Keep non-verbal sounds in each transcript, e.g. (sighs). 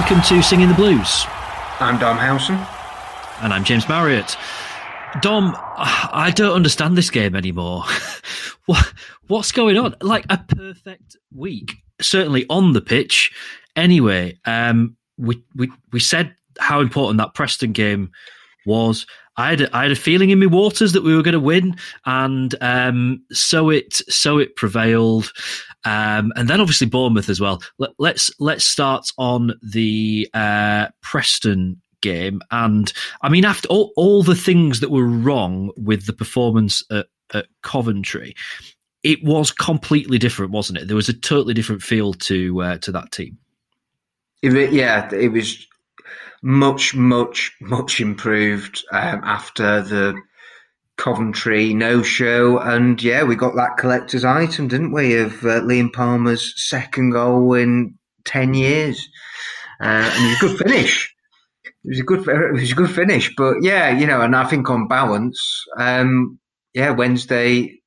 Welcome to Singing the Blues. I'm Dom Howson. And I'm James Marriott. Dom, I don't understand this game anymore. (laughs) what, what's going on? Like a perfect week, certainly on the pitch. Anyway, um, we, we, we said how important that Preston game was. I had a, I had a feeling in my waters that we were going to win, and um, so it so it prevailed. Um, and then obviously Bournemouth as well. Let, us let's, let's start on the uh, Preston game, and I mean after all, all the things that were wrong with the performance at, at Coventry, it was completely different, wasn't it? There was a totally different feel to uh, to that team. Yeah, it was much, much, much improved um, after the Coventry no show. And yeah, we got that collector's item, didn't we, of uh, Liam Palmer's second goal in 10 years. Uh, and it was a good finish. It was a good, (laughs) it was a good finish. But yeah, you know, and I think on balance, um, yeah, Wednesday,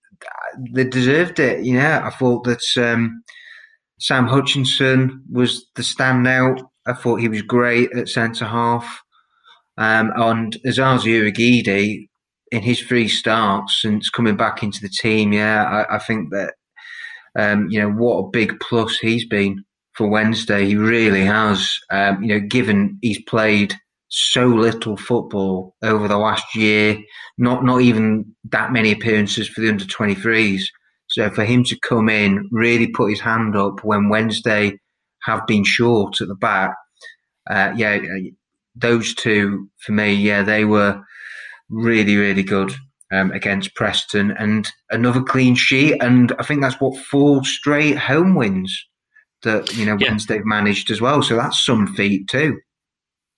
they deserved it. Yeah, I thought that um, Sam Hutchinson was the standout. I thought he was great at centre half. Um, and Osaze Urhoghide, in his three starts since coming back into the team, yeah, I, I think that um, you know what a big plus he's been for Wednesday. He really has. Um, you know, given he's played so little football over the last year, not not even that many appearances for the under twenty threes. So for him to come in, really put his hand up when Wednesday have been short at the back. Uh, yeah, those two for me, yeah, they were really, really good um, against Preston and another clean sheet. And I think that's what four straight home wins that you know yeah. Wednesday've managed as well. So that's some feat too.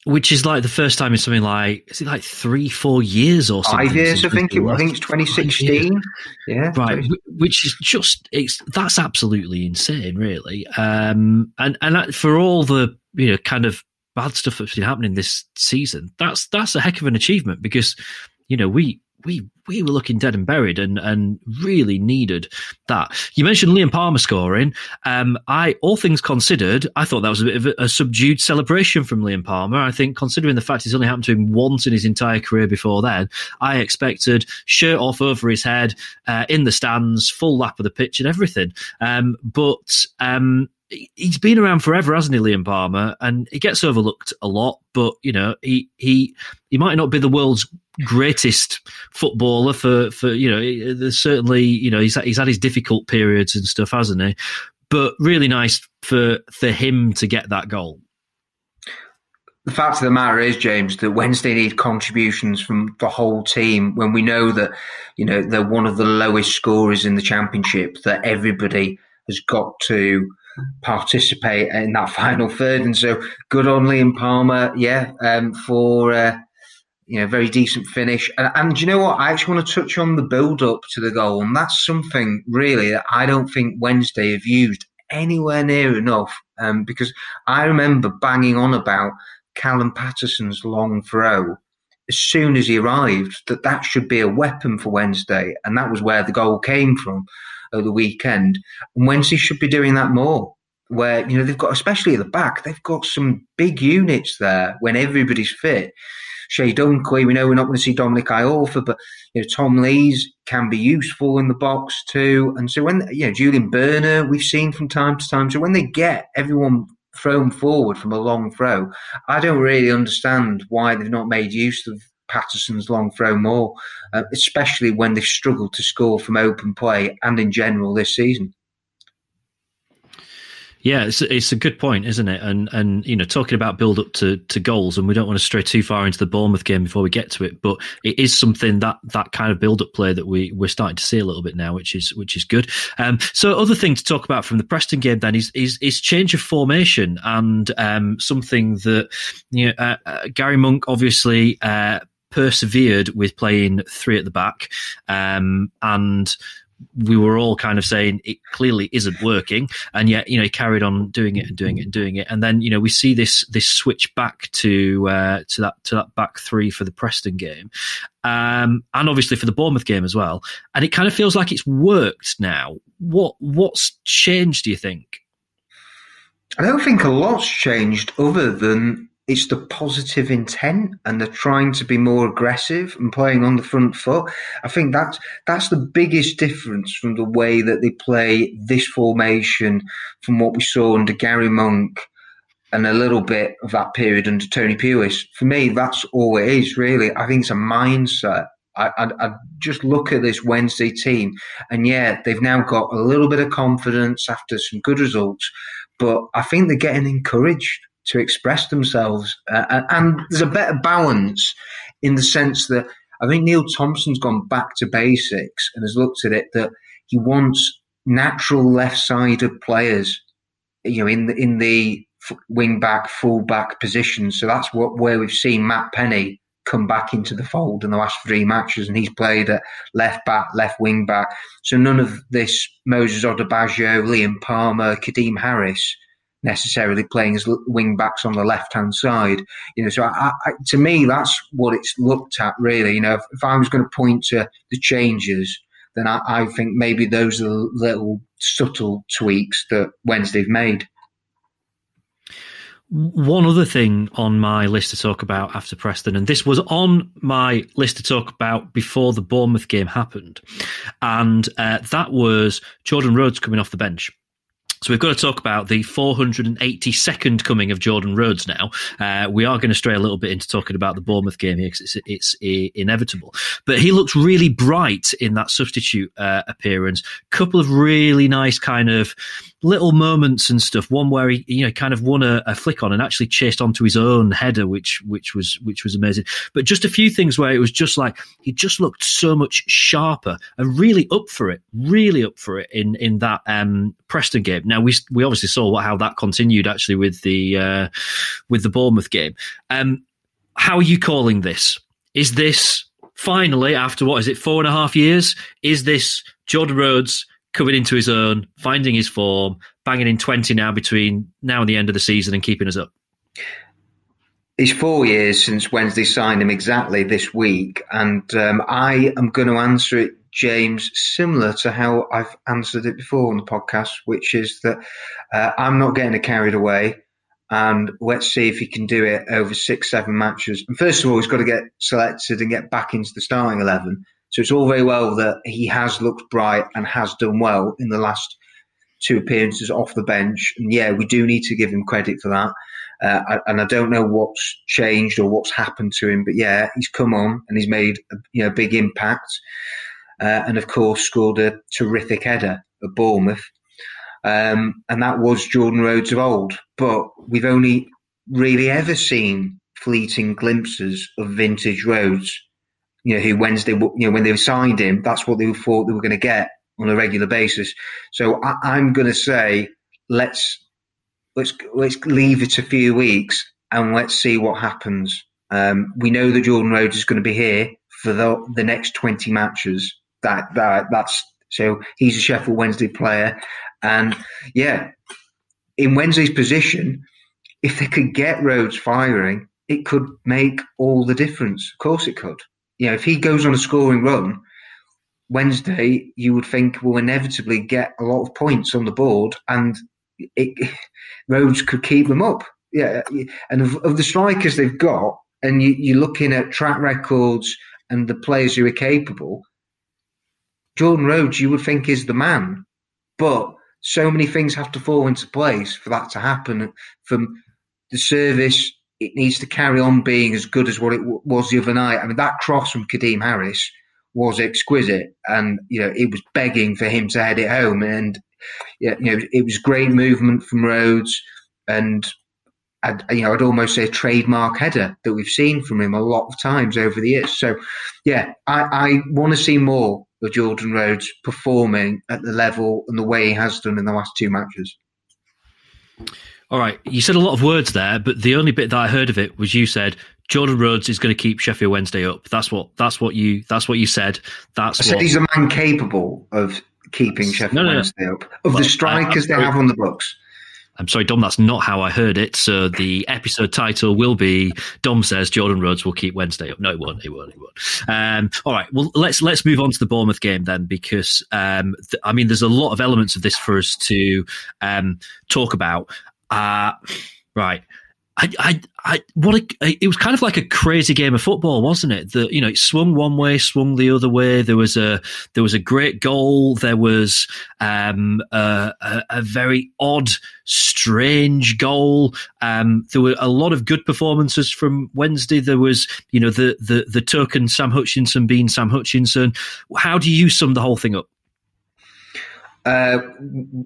Which is like the first time in something like is it like three, four years or something? Five years, I think. It, I think it's twenty sixteen. Yeah, right. Which is just it's that's absolutely insane, really. Um, and and for all the you know kind of bad stuff that's been happening this season, that's that's a heck of an achievement because you know we we we were looking dead and buried and and really needed that. You mentioned Liam Palmer scoring. Um, I all things considered, I thought that was a bit of a, a, subdued celebration from Liam Palmer. I think considering the fact it's only happened to him once in his entire career before then, I expected shirt off over his head uh, in the stands, full lap of the pitch and everything. Um, but um, he's been around forever, hasn't he, Liam Palmer? And he gets overlooked a lot, but you know, he he he might not be the world's greatest footballer for for you know. There's certainly you know he's he's had his difficult periods and stuff, hasn't he? But really nice for for him to get that goal. The fact of the matter is, James, that Wednesday need contributions from the whole team when we know that, you know, they're one of the lowest scorers in the championship, that everybody has got to participate in that final third. And so good on Liam Palmer, yeah, um, for uh, you know very decent finish. And, and you know what? I actually want to touch on the build up to the goal, and that's something really that I don't think Wednesday have used anywhere near enough. Um, because I remember banging on about Callum Paterson's long throw as soon as he arrived that that should be a weapon for Wednesday, and that was where the goal came from the weekend. And Wednesday should be doing that more. Where you know they've got, especially at the back, they've got some big units there when everybody's fit. Chey Dunkley, we know we're not going to see Dominic Iorfa, but you know Tom Lees can be useful in the box too. And so when you know Julian Börner, we've seen from time to time. So when they get everyone thrown forward from a long throw, I don't really understand why they've not made use of Paterson's long throw more, uh, especially when they've struggled to score from open play and in general this season. Yeah, it's it's a good point, isn't it? And and you know, talking about build up to, to goals, and we don't want to stray too far into the Bournemouth game before we get to it, but it is something that that kind of build up play that we we're starting to see a little bit now, which is which is good. Um, so other thing to talk about from the Preston game then is is, is change of formation and um, something that you know uh, uh, Gary Monk obviously. Uh, persevered with playing three at the back, um, and we were all kind of saying it clearly isn't working, and yet you know he carried on doing it and doing it and doing it, and then you know we see this this switch back to uh, to that to that back three for the Preston game, um, and obviously for the Bournemouth game as well, and it kind of feels like it's worked now. What what's changed? Do you think? I don't think a lot's changed other than it's the positive intent and they're trying to be more aggressive and playing on the front foot. I think that's that's the biggest difference from the way that they play this formation from what we saw under Gary Monk and a little bit of that period under Tony Pulis. For me, that's all it is really. I think it's a mindset. I, I, I just look at this Wednesday team, and yeah, they've now got a little bit of confidence after some good results, but I think they're getting encouraged to express themselves. Uh, and there's a better balance in the sense that I think Neil Thompson's gone back to basics and has looked at it that he wants natural left-sided players, you know, in the, in the wing back, full back position. So that's what where we've seen Matt Penney come back into the fold in the last three matches, and he's played at left back, left wing back. So none of this Moses Odubajo, Liam Palmer, Kadeem Harris necessarily playing as wing backs on the left hand side. You know, so I, I, to me, that's what it's looked at really. You know, if, if I was going to point to the changes, then I, I, think maybe those are the little subtle tweaks that Wednesday've made. One other thing on my list to talk about after Preston, and this was on my list to talk about before the Bournemouth game happened, and uh, that was Jordan Rhodes coming off the bench. So we've got to talk about the 482nd coming of Jordan Rhodes now. Uh, we are going to stray a little bit into talking about the Bournemouth game here because it's, it's, inevitable. But he looked really bright in that substitute uh, appearance. Couple of really nice kind of little moments and stuff. One where he, you know, kind of won a, a, flick on and actually chased onto his own header, which which was which was amazing. But just a few things where it was just like he just looked so much sharper and really up for it, really up for it in in that um, Preston game. Now we we obviously saw what, how that continued actually with the uh, with the Bournemouth game. Um, how are you calling this? Is this finally after what is it four and a half years? Is this Jordan Rhodes? Coming into his own, finding his form, banging in 20 now between now and the end of the season and keeping us up? It's four years since Wednesday signed him exactly this week. And um, I am going to answer it, James, similar to how I've answered it before on the podcast, which is that uh, I'm not getting carried away. And let's see if he can do it over six, seven matches. And first of all, he's got to get selected and get back into the starting 11. So it's all very well that he has looked bright and has done well in the last two appearances off the bench. And yeah, we do need to give him credit for that. Uh, and I don't know what's changed or what's happened to him, but yeah, he's come on and he's made a you know big impact. Uh, and of course, scored a terrific header at Bournemouth. Um, and that was Jordan Rhodes of old. But we've only really ever seen fleeting glimpses of vintage Rhodes you know, who Wednesday, you know, when they signed him, that's what they thought they were going to get on a regular basis. So I, am going to say, let's let's let's leave it a few weeks and let's see what happens. Um, we know that Jordan Rhodes is going to be here for the the next 20 matches. That that that's so he's a Sheffield Wednesday player, and yeah, in Wednesday's position, if they could get Rhodes firing, it could make all the difference. Of course, it could you know, if he goes on a scoring run Wednesday, you would think will inevitably get a lot of points on the board, and it, (laughs) Rhodes could keep them up. Yeah, and of, of the strikers they've got, and you, you're looking at track records and the players who are capable. Jordan Rhodes, you would think, is the man, but so many things have to fall into place for that to happen. From the service it needs to carry on being as good as what it w- was the other night. I mean, that cross from Kadeem Harris was exquisite, and you know it was begging for him to head it home. And you know it was great movement from Rhodes, and I'd, you know I'd almost say a trademark header that we've seen from him a lot of times over the years. So yeah, I, I want to see more of Jordan Rhodes performing at the level and the way he has done in the last two matches. All right, you said a lot of words there, but the only bit that I heard of it was you said Jordan Rhodes is going to keep Sheffield Wednesday up. That's what that's what you that's what you said. That's I said what, he's a man capable of keeping Sheffield no, no, Wednesday up of well, the strikers I, they have on the books. I'm sorry, Dom. That's not how I heard it. So the episode title will be "Dom says Jordan Rhodes will keep Wednesday up." No, it won't. It won't. It won't. Um, all right. Well, let's let's move on to the Bournemouth game then, because um, th- I mean, there's a lot of elements of this for us to um, talk about. Uh, right. I, I, I, what a, it was kind of like a crazy game of football, wasn't it? That you know, it swung one way, swung the other way. There was a, there was a great goal. There was um, a, a, a very odd, strange goal. Um, there were a lot of good performances from Wednesday. There was, you know, the the the token Sam Hutchinson being Sam Hutchinson. How do you sum the whole thing up? Uh,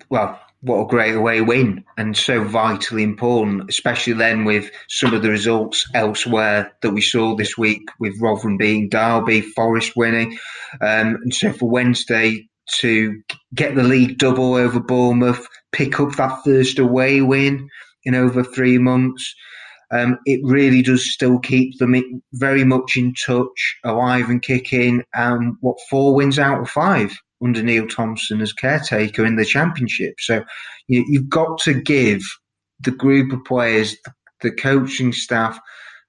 well, what a great away win and so vitally important, especially then with some of the results elsewhere that we saw this week with Rotherham being Derby, Forest winning. Um, and so for Wednesday to get the league double over Bournemouth, pick up that first away win in over three months. Um, it really does still keep them very much in touch, alive and kicking. And what four wins out of five? Under Neil Thompson as caretaker in the championship. So you, you've got to give the group of players, the coaching staff,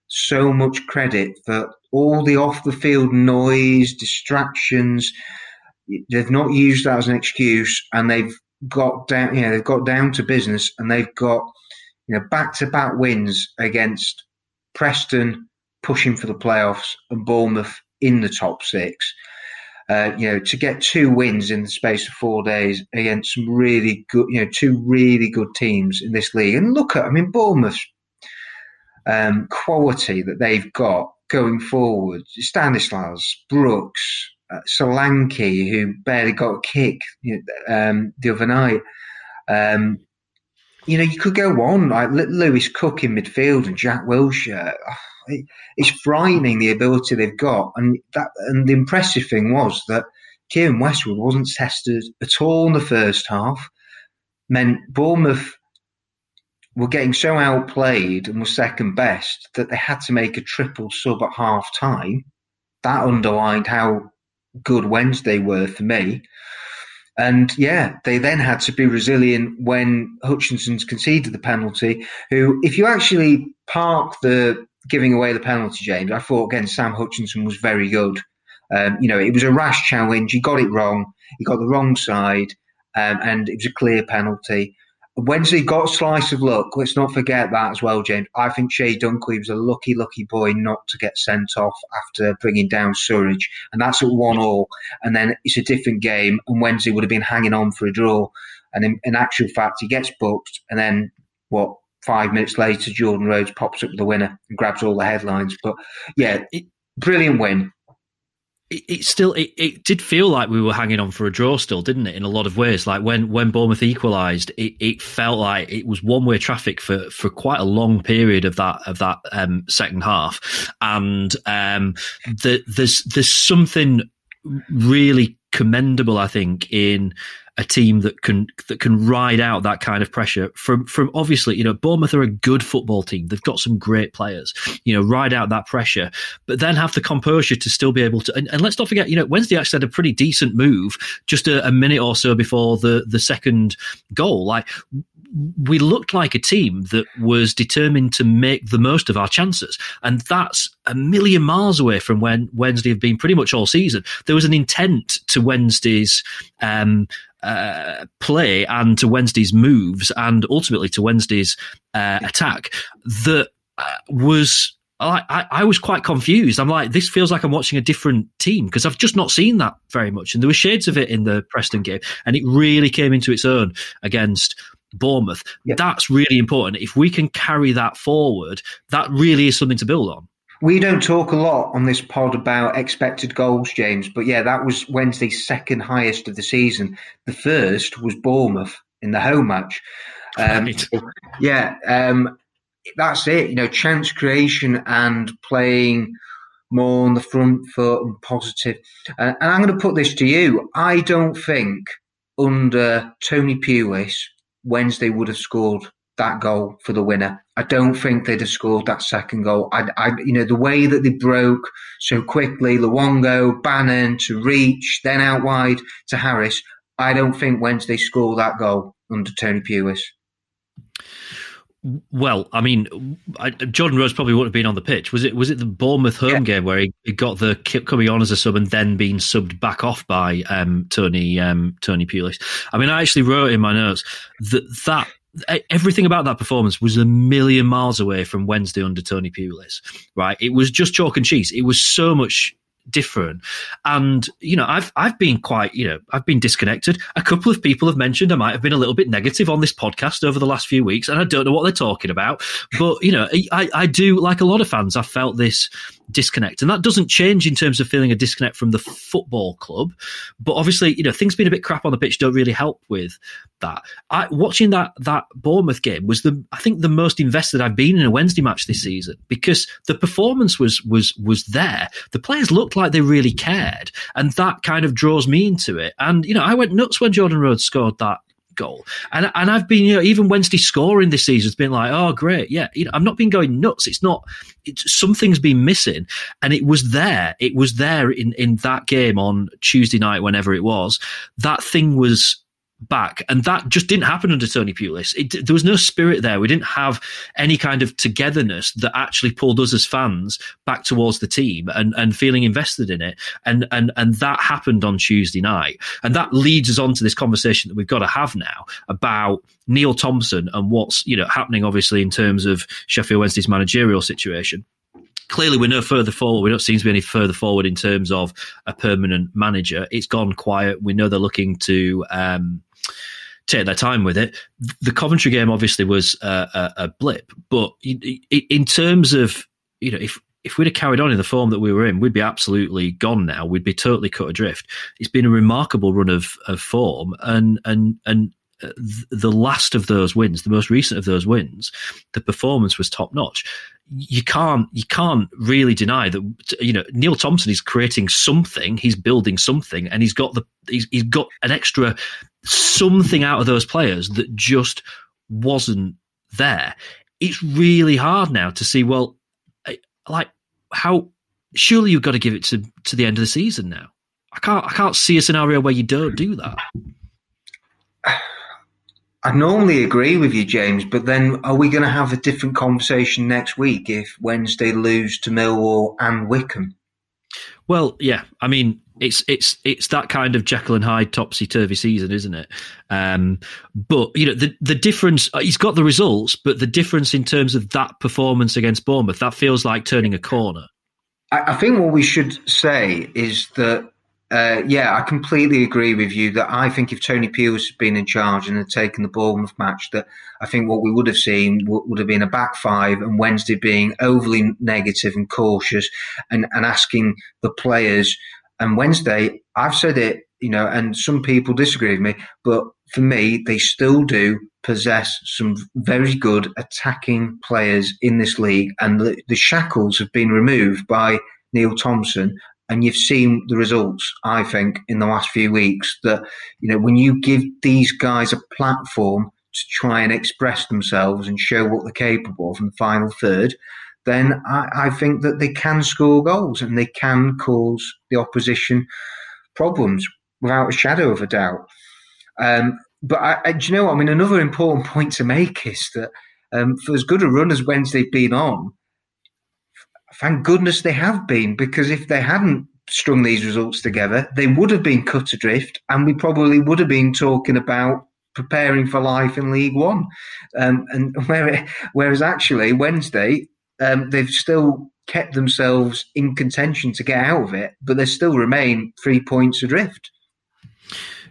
so much credit for all the off the field noise, distractions. They've not used that as an excuse, and they've got down. You know, they've got down to business, and they've got you know back to back wins against Preston, pushing for the playoffs, and Bournemouth in the top six. Uh, you know, to get two wins in the space of four days against some really good, you know, two really good teams in this league. And look at, I mean, Bournemouth's um, quality that they've got going forward. Stanislas, Brooks, uh, Solanke, who barely got a kick you know, um, the other night. Um, you know, you could go on like Lewis Cook in midfield and Jack Wilshere. Oh, it's frightening the ability they've got. And that and the impressive thing was that Keiren Westwood wasn't tested at all in the first half. Meant Bournemouth were getting so outplayed and were second best that they had to make a triple sub at half time. That underlined how good Wednesday were for me. And yeah, they then had to be resilient when Hutchinson's conceded the penalty. Who, if you actually park the giving away the penalty, James, I thought again Sam Hutchinson was very good. Um, you know, it was a rash challenge. He got it wrong. He got the wrong side, um, and it was a clear penalty. Wednesday got a slice of luck. Let's not forget that as well, James. I think Chey Dunkley was a lucky, lucky boy not to get sent off after bringing down Surridge, and that's at one all. And then it's a different game, and Wednesday would have been hanging on for a draw. And in, in actual fact, he gets booked, and then what five minutes later, Jordan Rhodes pops up with the winner and grabs all the headlines. But yeah, it, brilliant win. It, it still it, it did feel like we were hanging on for a draw still didn't it in a lot of ways like when when Bournemouth equalised it, it felt like it was one way traffic for for quite a long period of that of that um, second half and um, the, there's there's something really commendable I think in a team that can that can ride out that kind of pressure from from obviously you know Bournemouth are a good football team. They've got some great players you know ride out that pressure but then have the composure to still be able to and, and let's not forget you know Wednesday actually had a pretty decent move just a, a minute or so before the the second goal. Like we looked like a team that was determined to make the most of our chances. And that's a million miles away from when Wednesday have been pretty much all season. There was an intent to Wednesday's um, uh, play and to Wednesday's moves and ultimately to Wednesday's uh, attack that uh, was I, I, I, was quite confused. I'm like, this feels like I'm watching a different team because I've just not seen that very much. And there were shades of it in the Preston game, and it really came into its own against Bournemouth. That's really important. If we can carry that forward, that really is something to build on. We don't talk a lot on this pod about expected goals, James, but yeah, that was Wednesday's second highest of the season. The first was Bournemouth in the home match. Um, right. (laughs) Yeah, um, that's it. You know, chance creation and playing more on the front foot and positive. Uh, and I'm going to put this to you. I don't think under Tony Pulis, Wednesday would have scored that goal for the winner. I don't think they'd have scored that second goal. I, I, you know, the way that they broke so quickly, Luongo, Bannan to Reach, then out wide to Harris. I don't think Wednesday scored that goal under Tony Pulis. Well, I mean, I, Jordan Rhodes probably wouldn't have been on the pitch. Was it? Was it the Bournemouth home yeah. game where he, he, got the kip coming on as a sub and then being subbed back off by um, Tony um, Tony Pulis? I mean, I actually wrote in my notes that that everything about that performance was a million miles away from Wednesday under Tony Pulis, right? It was just chalk and cheese. It was so much different. And you know, I've I've been quite you know I've been disconnected. A couple of people have mentioned I might have been a little bit negative on this podcast over the last few weeks, and I don't know what they're talking about. But you know, I I do like a lot of fans. I felt this disconnect. And that doesn't change in terms of feeling a disconnect from the football club. But obviously, you know, things being a bit crap on the pitch don't really help with that. I, watching that that Bournemouth game was the I think the most invested I've been in a Wednesday match this season because the performance was was was there. The players looked like they really cared, and that kind of draws me into it. And you know, I went nuts when Jordan Rhodes scored that goal. And and I've been, you know, even Wednesday scoring this season has been like, oh great, yeah. You know, I've not been going nuts. It's not it's something's been missing. And it was there. It was there in, in that game on Tuesday night, whenever it was. That thing was back. And that just didn't happen under Tony Pulis. It, there was no spirit there. We didn't have any kind of togetherness that actually pulled us as fans back towards the team and, and feeling invested in it. And, and, and that happened on Tuesday night. And that leads us on to this conversation that we've got to have now about Neil Thompson and what's, you know, happening obviously in terms of Sheffield Wednesday's managerial situation clearly we're no further forward. We don't seem to be any further forward in terms of a permanent manager. It's gone quiet. We know they're looking to um, take their time with it. The Coventry game obviously was a, a, a blip, but in terms of you know if if we'd have carried on in the form that we were in, we'd be absolutely gone now. We'd be totally cut adrift. It's been a remarkable run of, of form, and and and uh, the last of those wins, the most recent of those wins, the performance was top notch you can't you can't really deny that you know Neil Thompson is creating something he's building something and he's got the he's, he's got an extra something out of those players that just wasn't there it's really hard now to see well like how surely you've got to give it to to the end of the season now i can't i can't see a scenario where you don't do that (sighs) I normally agree with you, James, but then are we going to have a different conversation next week if Wednesday lose to Millwall and Wycombe? Well, yeah. I mean, it's it's it's that kind of Jekyll and Hyde topsy turvy season, isn't it? Um, but you know, the the difference. Uh, he's got the results, but the difference in terms of that performance against Bournemouth, that feels like turning a corner. I, I think what we should say is that uh, yeah, I completely agree with you that I think if Tony Pulis had been in charge and had taken the Bournemouth match, that I think what we would have seen would, would have been a back five and Wednesday being overly negative and cautious and, and asking the players. And Wednesday, I've said it, you know, and some people disagree with me, but for me, they still do possess some very good attacking players in this league, and the, the shackles have been removed by Neil Thompson. And you've seen the results, I think, in the last few weeks that, you know, when you give these guys a platform to try and express themselves and show what they're capable of in the final third, then I, I think that they can score goals and they can cause the opposition problems without a shadow of a doubt. Um, but I, I, do you know what? I mean, another important (laughs) point to make is that um, for as good a run as Wednesday's been on, thank goodness they have been, because if they hadn't strung these results together, they would have been cut adrift, and we probably would have been talking about preparing for life in League One. Um, and (laughs) where, whereas actually Wednesday, um, they've still kept themselves in contention to get out of it, but they still remain three points adrift.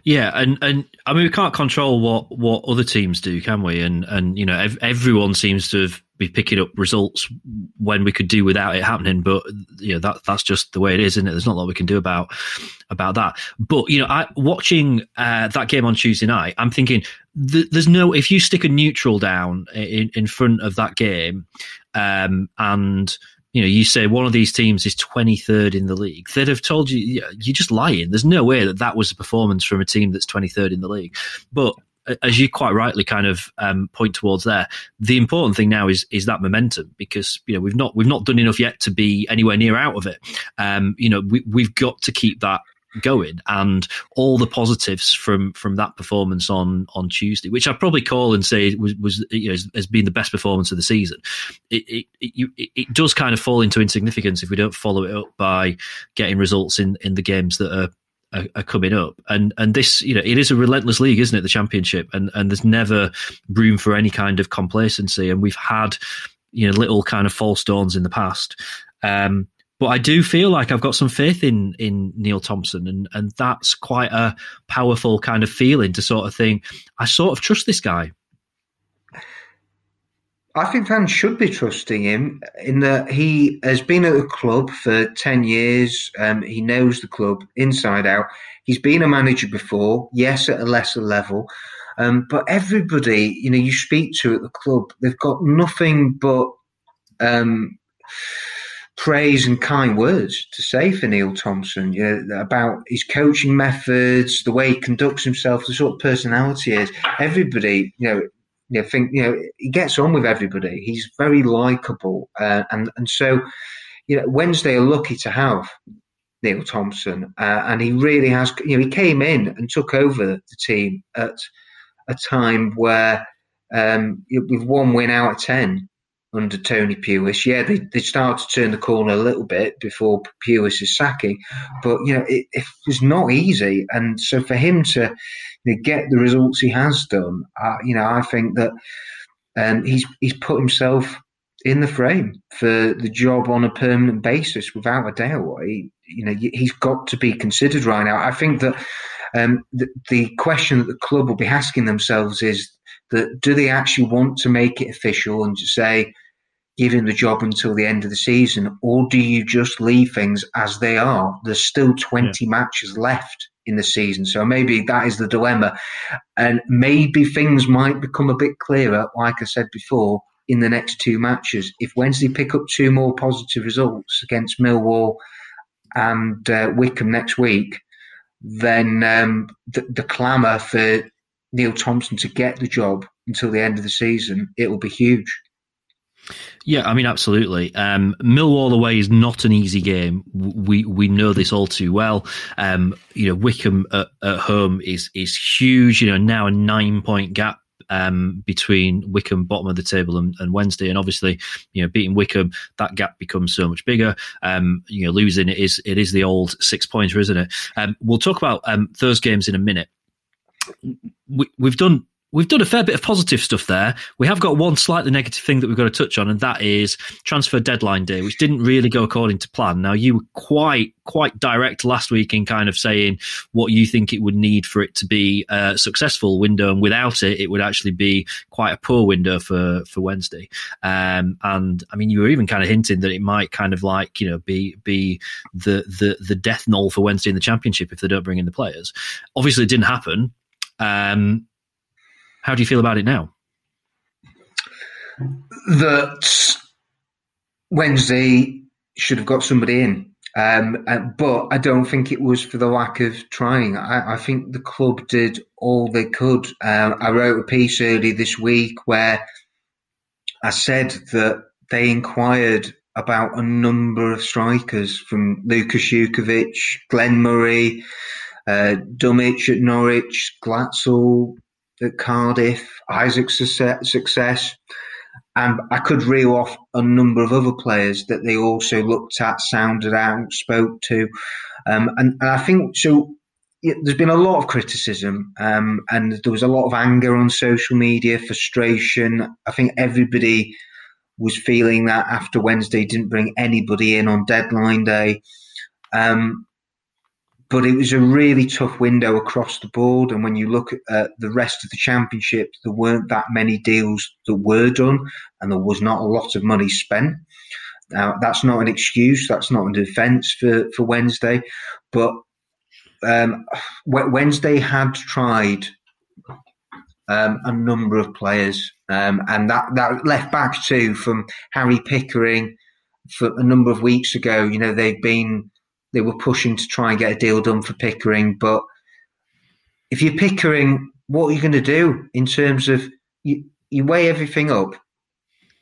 Yeah, and and I mean we can't control what what other teams do, can we? And and you know ev- everyone seems to have be picking up results when we could do without it happening. But you know that that's just the way it is, isn't it? There's not a lot we can do about about that. But you know, I, watching uh, that game on Tuesday night, I'm thinking th- there's no if you stick a neutral down in in front of that game, um, and you know, you say one of these teams is 23rd in the league, they'd have told you, you're just lying. There's no way that that was a performance from a team that's 23rd in the league. But as you quite rightly kind of um, point towards there, the important thing now is is that momentum because you know we've not we've not done enough yet to be anywhere near out of it. Um, you know, we, we've got to keep that going and all the positives from from that performance on on Tuesday, which I probably call and say was was you know, has, been the best performance of the season. It it, it it does kind of fall into insignificance if we don't follow it up by getting results in in the games that are are, are, coming up, and and this you know it is a relentless league, isn't it? The championship, and and there's never room for any kind of complacency, and we've had you know little kind of false dawns in the past. Um, but I do feel like I've got some faith in in Neil Thompson, and and that's quite a powerful kind of feeling to sort of think I sort of trust this guy. I think fans should be trusting him in that he has been at the club for 10 years. Um, he knows the club inside out. He's been a manager before, yes, at a lesser level. Um, but everybody, you know, you speak to at the club, they've got nothing but um, praise and kind words to say for Neil Thompson you know, about his coaching methods, the way he conducts himself, the sort of personality he is. Everybody, you know, you know, think you know he gets on with everybody. He's very likable, uh, and and so you know Wednesday are lucky to have Neil Thompson, uh, and he really has. You know, he came in and took over the team at a time where um, with one win out of ten under Tony Pulis. Yeah, they, they started to turn the corner a little bit before Pulis' sacking, but you know it, it, was not easy. And so for him to you know, get the results he has done, uh, you know, I think that um, he's he's put himself in the frame for the job on a permanent basis, without a doubt. He, you know, he's got to be considered right now. I think that um, the, the question that the club will be asking themselves is that do they actually want to make it official and just say give him the job until the end of the season, or do you just leave things as they are? There's still 20 yeah. matches left in the season, so maybe that is the dilemma, and maybe things might become a bit clearer. Like I said before, in the next two matches, if Wednesday pick up two more positive results against Millwall and uh, Wycombe next week, then um, the, the clamour for Neil Thompson to get the job until the end of the season, it will be huge. Yeah, I mean, absolutely. Um, Millwall away is not an easy game. We we know this all too well. Um, you know, Wycombe at, at, home is is huge. You know, now a nine point gap um, between Wycombe, bottom of the table and, and, Wednesday, and obviously, you know, beating Wycombe, that gap becomes so much bigger. Um, you know, losing it is it is the old six pointer, isn't it? Um, we'll talk about um, those games in a minute we, we've done we've done a fair bit of positive stuff there. We have got one slightly negative thing that we've got to touch on, and that is transfer deadline day, which didn't really go according to plan. Now, you were quite quite direct last week in kind of saying what you think it would need for it to be a successful window, and without it, it would actually be quite a poor window for for Wednesday. Um, and I mean, you were even kind of hinting that it might kind of like you know be be the the the death knell for Wednesday in the championship if they don't bring in the players. Obviously, it didn't happen. Um, how do you feel about it now? That Wednesday should have got somebody in. Um, uh, but I don't think it was for the lack of trying. I, I think the club did all they could. Um, I wrote a piece early this week where I said that they inquired about a number of strikers from Lukas Jutkiewicz, Glenn Murray, uh, Dummich at Norwich, Glatzel at Cardiff, Isaac Success. And I could reel off a number of other players that they also looked at, sounded out, spoke to. Um, and, and, I think so. there's been a lot of criticism, um, and there was a lot of anger on social media, frustration. I think everybody was feeling that after Wednesday didn't bring anybody in on deadline day. Um, but it was a really tough window across the board. And when you look at uh, the rest of the championship, there weren't that many deals that were done, and there was not a lot of money spent. Now, that's not an excuse. That's not a defence for, for Wednesday. But um, Wednesday had tried um, a number of players, um, and that, that left back too from Harry Pickering for a number of weeks ago. You know, they've been they were pushing to try and get a deal done for Pickering. But if you're Pickering, what are you going to do in terms of you, you weigh everything up?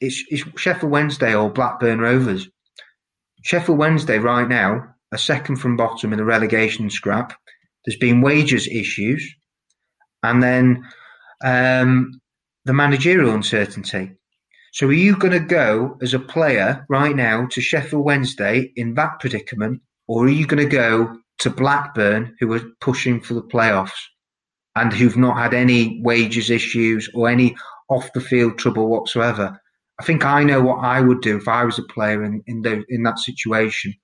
It's, it's Sheffield Wednesday or Blackburn Rovers. Sheffield Wednesday right now are second from bottom in the relegation scrap. There's been wages issues, and then um, the managerial uncertainty. So, are you going to go as a player right now to Sheffield Wednesday in that predicament or are you going to go to Blackburn, who are pushing for the playoffs and who've not had any wages issues or any off the field trouble whatsoever. I think I know what I would do if I was a player in in, the, in that situation.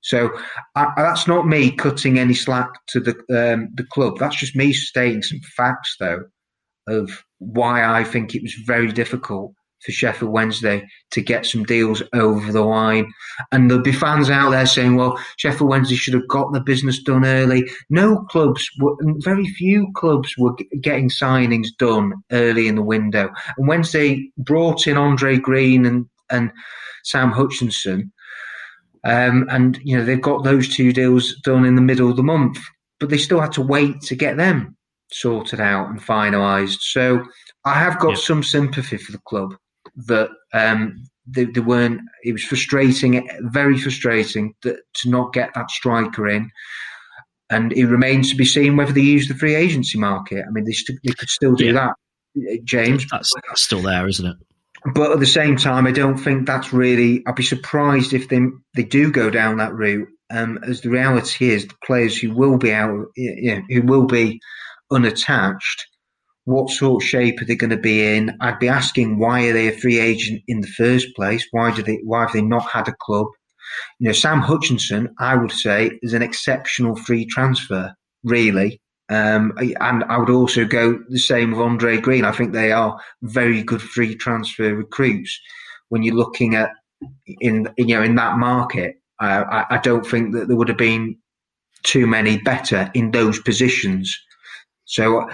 So I, that's not me cutting any slack to the um, the club. That's just me stating some facts, though, of why I think it was very difficult for Sheffield Wednesday to get some deals over the line. And there'll be fans out there saying, well, Sheffield Wednesday should have got the business done early. No clubs, were, very few clubs were getting signings done early in the window. And Wednesday brought in Andre Green and, and Sam Hutchinson. Um, and, you know, they've got those two deals done in the middle of the month, but they still had to wait to get them sorted out and finalised. So I have got yep. some sympathy for the club that um, they, they, weren't. It was frustrating, very frustrating that, to not get that striker in. And it remains to be seen whether they use the free agency market. I mean, they, st- they could still do yeah. that, James. That's, that's still there, isn't it? But at the same time, I don't think that's really. I'd be surprised if they they do go down that route. Um, as the reality is, the players who will be out, you know, who will be unattached, what sort of shape are they going to be in? I'd be asking why are they a free agent in the first place? Why do they? Why have they not had a club? You know, Sam Hutchinson, I would say, is an exceptional free transfer, really. Um, and I would also go the same with Andre Green. I think they are very good free transfer recruits. When you're looking at in you know in that market, uh, I, I don't think that there would have been too many better in those positions. So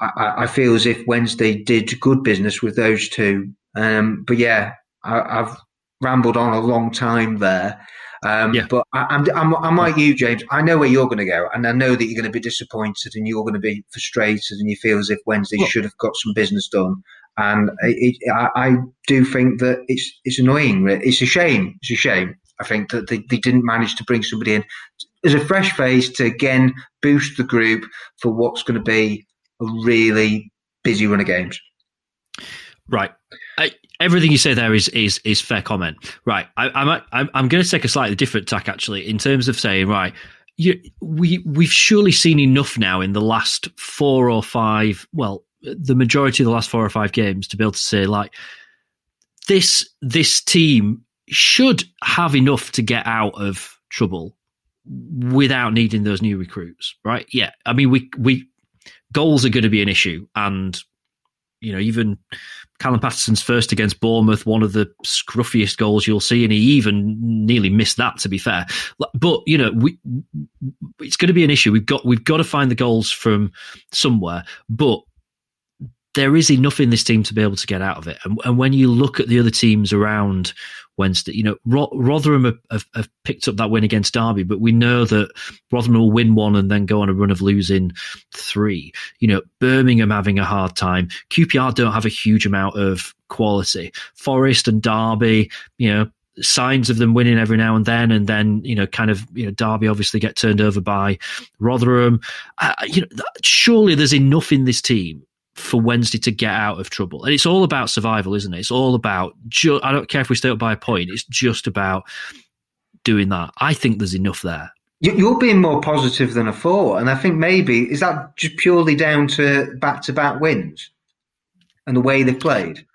I, I, feel as if Wednesday did good business with those two. Um, but yeah, I, have rambled on a long time there. Um, yeah. But I, am I'm, I'm, I'm like you, James. I know where you're going to go, and I know that you're going to be disappointed and you're going to be frustrated, and you feel as if Wednesday well, should have got some business done. And it, it, I, I, do think that it's it's annoying. It's a shame. It's a shame. I think that they, they didn't manage to bring somebody in as a fresh face to again boost the group for what's going to be a really busy run of games. Right. I, everything you say there is is is fair comment. Right. I, I'm I'm, I'm going to take a slightly different tack actually in terms of saying right. You, we we've surely seen enough now in the last four or five. Well, the majority of the last four or five games to be able to say like this this team should have enough to get out of trouble without needing those new recruits, right? Yeah, I mean, we we goals are going to be an issue, and you know, even Callum Paterson's first against Bournemouth, one of the scruffiest goals you'll see, and he even nearly missed that. To be fair, but you know, we it's going to be an issue. We've got we've got to find the goals from somewhere, but there is enough in this team to be able to get out of it. And, and when you look at the other teams around Wednesday. You know, Rotherham have, have, have, picked up that win against Derby, but we know that Rotherham will win one and then go on a run of losing three. You know, Birmingham having a hard time. QPR don't have a huge amount of quality. Forest and Derby, you know, signs of them winning every now and then, and then you know, kind of you know, Derby obviously get turned over by Rotherham. Uh, you know, surely there's enough in this team for Wednesday to get out of trouble. And it's all about survival, isn't it? It's all about, ju- I don't care if we stay up by a point, it's just about doing that. I think there's enough there. You're being more positive than I thought. And I think maybe, is that just purely down to back to back wins and the way they've played?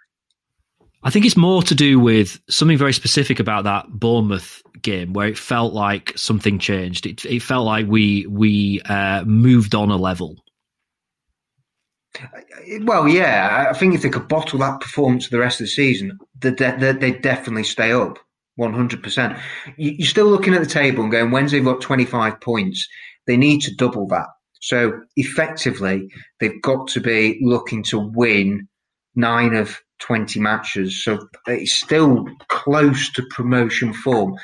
I think it's more to do with something very specific about that Bournemouth game where it felt like something changed. It, it felt like we we uh, moved on a level well, yeah, I think if they could bottle that performance for the rest of the season, they they definitely stay up, one hundred percent. You're still looking at the table and going, Wednesday they've got twenty five points, they need to double that. So effectively, they've got to be looking to win nine of twenty matches. So it's still close to promotion form.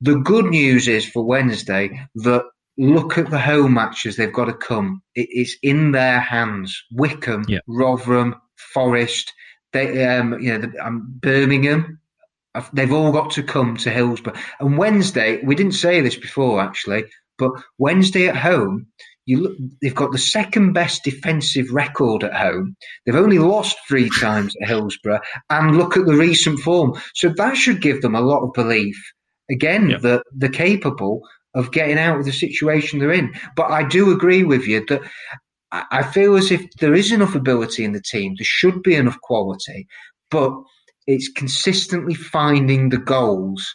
The good news is for Wednesday that look at the home matches they've got to come. It is in their hands. Wycombe, yep. Rotherham, Forest, they, um, you know, the, um, Birmingham. They've all got to come to Hillsborough. And Wednesday, we didn't say this before actually, but Wednesday at home, you look, they've got the second best defensive record at home. They've only lost three times at Hillsborough, and look at the recent form. So that should give them a lot of belief again yep. that they're capable of getting out of the situation they're in. But I do agree with you that I feel as if there is enough ability in the team. There should be enough quality, but it's consistently finding the goals.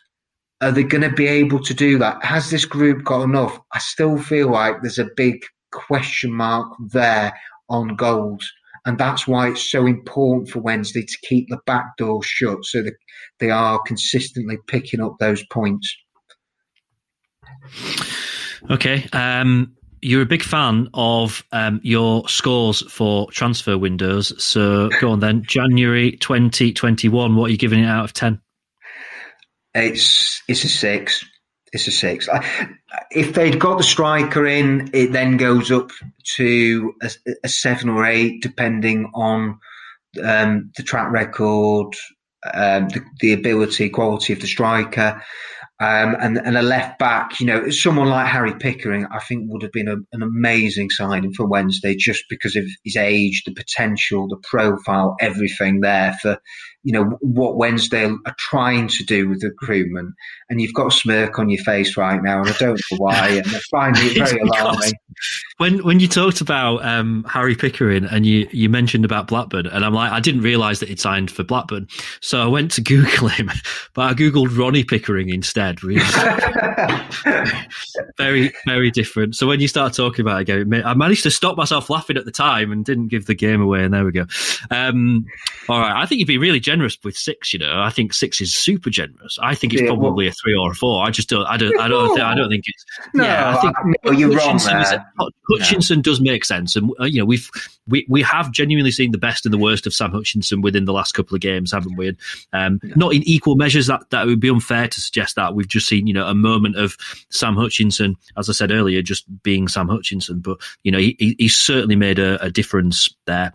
Are they going to be able to do that? Has this group got enough? I still feel like there's a big question mark there on goals. And that's why it's so important for Wednesday to keep the back door shut so that they are consistently picking up those points. Okay. Um, you're a big fan of um, your scores for transfer windows. So go on then. January 2021, what are you giving it out of 10? It's, it's a six. It's a six. If they'd got the striker in, it then goes up to a, a seven or eight, depending on um, the track record, um, the, the, ability, quality of the striker. Um, and, and a left back, you know, someone like Harry Pickering, I think would have been a, an amazing signing for Wednesday just because of his age, the potential, the profile, everything there for you know what Wednesday are trying to do with recruitment, and you've got a smirk on your face right now, and I don't know why, and I find it (laughs) very alarming. When when you talked about um, Harry Pickering and you you mentioned about Blackburn, and I'm like, I didn't realise that he'd signed for Blackburn, so I went to (laughs) Google him, but I googled Ronnie Pickering instead. (laughs) Very very different. So when you start talking about it again, I managed to stop myself laughing at the time and didn't give the game away, and there we go. Um, all right, I think you'd be really generous generous with six. You know, I think six is super generous. I think it's yeah, probably well, a three or a four. I just don't. I don't. I don't. Think, I don't think it's. No, yeah, I think no, you're Hutchinson wrong. Is, Hutchinson no. does make sense, and uh, you know we've we we have genuinely seen the best and the worst of Sam Hutchinson within the last couple of games, haven't we? And, um, yeah. Not in equal measures. That that would be unfair to suggest that we've just seen you know a moment of Sam Hutchinson, as I said earlier, just being Sam Hutchinson. But you know he, he's certainly made a, a difference there.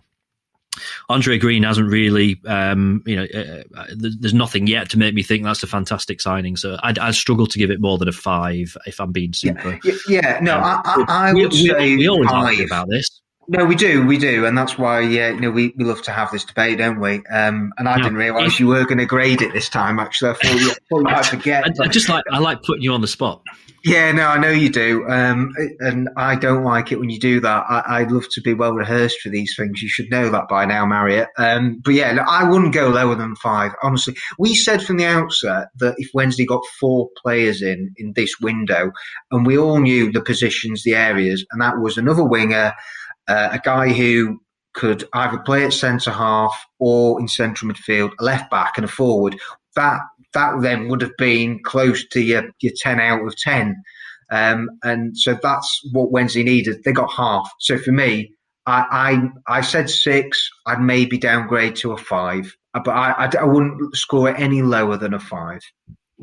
Andre Green hasn't really, um, you know, uh, uh there's nothing yet to make me think that's a fantastic signing. So I, I struggle to give it more than a five if I'm being super. Yeah, yeah no, um, I, I, would we, say we, always argue about this. No, we do, we do, and that's why yeah, you know, we, we love to have this debate, don't we? Um, and I didn't realise you were going to grade it this time. Actually, I thought you, thought you might forget. I, I just like I like putting you on the spot. Yeah, no, I know you do, um, and I don't like it when you do that. I, would love to be well rehearsed for these things. You should know that by now, Marriott. Um, but yeah, I wouldn't go lower than five. Honestly, we said from the outset that if Wednesday got four players in in this window, and we all knew the positions, the areas, and that was another winger, uh, a guy who could either play at centre half or in central midfield, a left back and a forward. That that then would have been close to your, your 10 out of 10. Um, and so that's what Wednesday needed. They got half. So for me, I, I, I said six. I'd maybe downgrade to a five, but I, I, I wouldn't score it any lower than a five.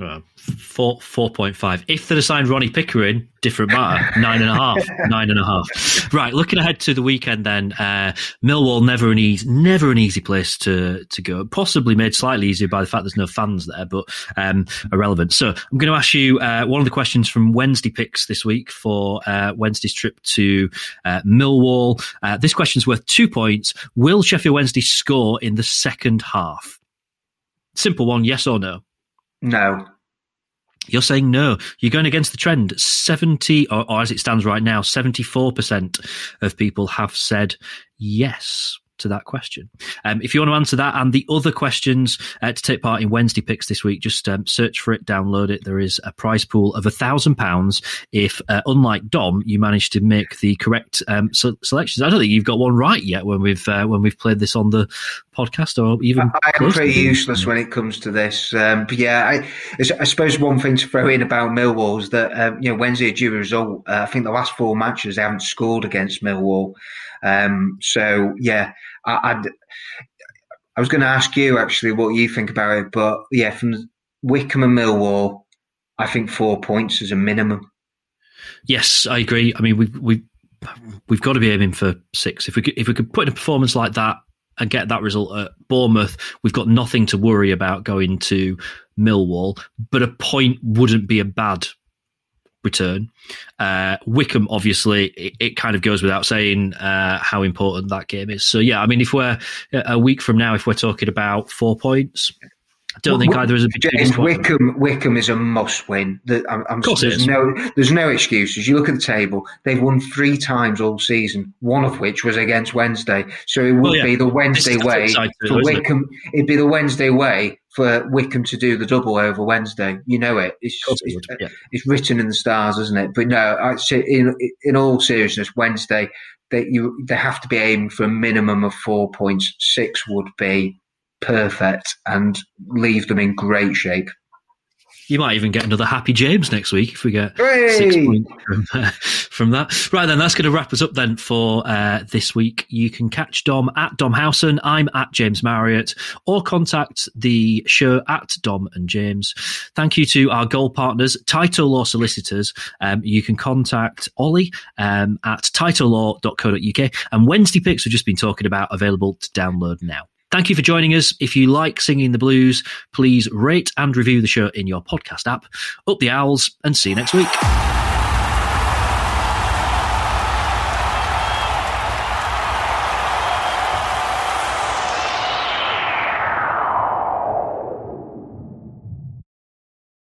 Uh, four four point five. If they'd assigned Ronnie Pickering, different matter. (laughs) Nine and a half. Nine and a half. Right. Looking ahead to the weekend, then uh, Millwall never an easy, never an easy place to to go. Possibly made slightly easier by the fact there's no fans there, but um, irrelevant. So I'm going to ask you uh, one of the questions from Wednesday picks this week for uh, Wednesday's trip to uh, Millwall. Uh, this question's worth two points. Will Sheffield Wednesday score in the second half? Simple one. Yes or no. No. You're saying no. You're going against the trend. 70, or, or as it stands right now, 74% of people have said yes to that question. Um, if you want to answer that and the other questions uh, to take part in Wednesday picks this week, just um, search for it, download it. There is a prize pool of a thousand pounds if, uh, unlike Dom, you manage to make the correct um, so- selections. I don't think you've got one right yet when we've uh, when we've played this on the podcast or even. I, am pretty useless when it comes to this, um, but yeah, I, I, suppose one thing to throw in about Millwall is that um, you know Wednesday due result. Uh, I think the last four matches they haven't scored against Millwall. Um, so yeah, I, I'd, I was going to ask you actually what you think about it, but yeah, from Wycombe and Millwall, I think four points is a minimum. Yes, I agree. I mean, we've we've we've got to be aiming for six. If we could, if we could put in a performance like that and get that result at Bournemouth, we've got nothing to worry about going to Millwall. But a point wouldn't be a bad return. Uh, Wycombe, obviously, it, it, kind of goes without saying uh, how important that game is. So, yeah, I mean, if we're a week from now, if we're talking about four points, I don't think either is a big James Wickham. Wycombe is a must-win. I'm, I'm, of course, there's no there's no excuses. You look at the table; they've won three times all season. One of which was against Wednesday, so it would well, yeah. be the Wednesday way for Wycombe. It? It'd be the Wednesday way for Wycombe to do the double over Wednesday. You know it. It's it's, yeah. it's, written in the stars, isn't it? But no, I in in all seriousness, Wednesday they you they have to be aiming for a minimum of four points. Six would be perfect and leave them in great shape. You might even get another Happy James next week if we get Hooray! six points from, uh, from that. Right then, that's going to wrap us up then for uh, this week. You can catch Dom at Dom Howson. I'm at James Marriott, or contact the show at Dom and James. Thank you to our goal partners, Title Law Solicitors. Um, you can contact Ollie um, at titlelaw.co.uk. And Wednesday picks we've just been talking about available to download now. Thank you for joining us. If you like singing the blues, please rate and review the show in your podcast app. Up the owls and see you next week.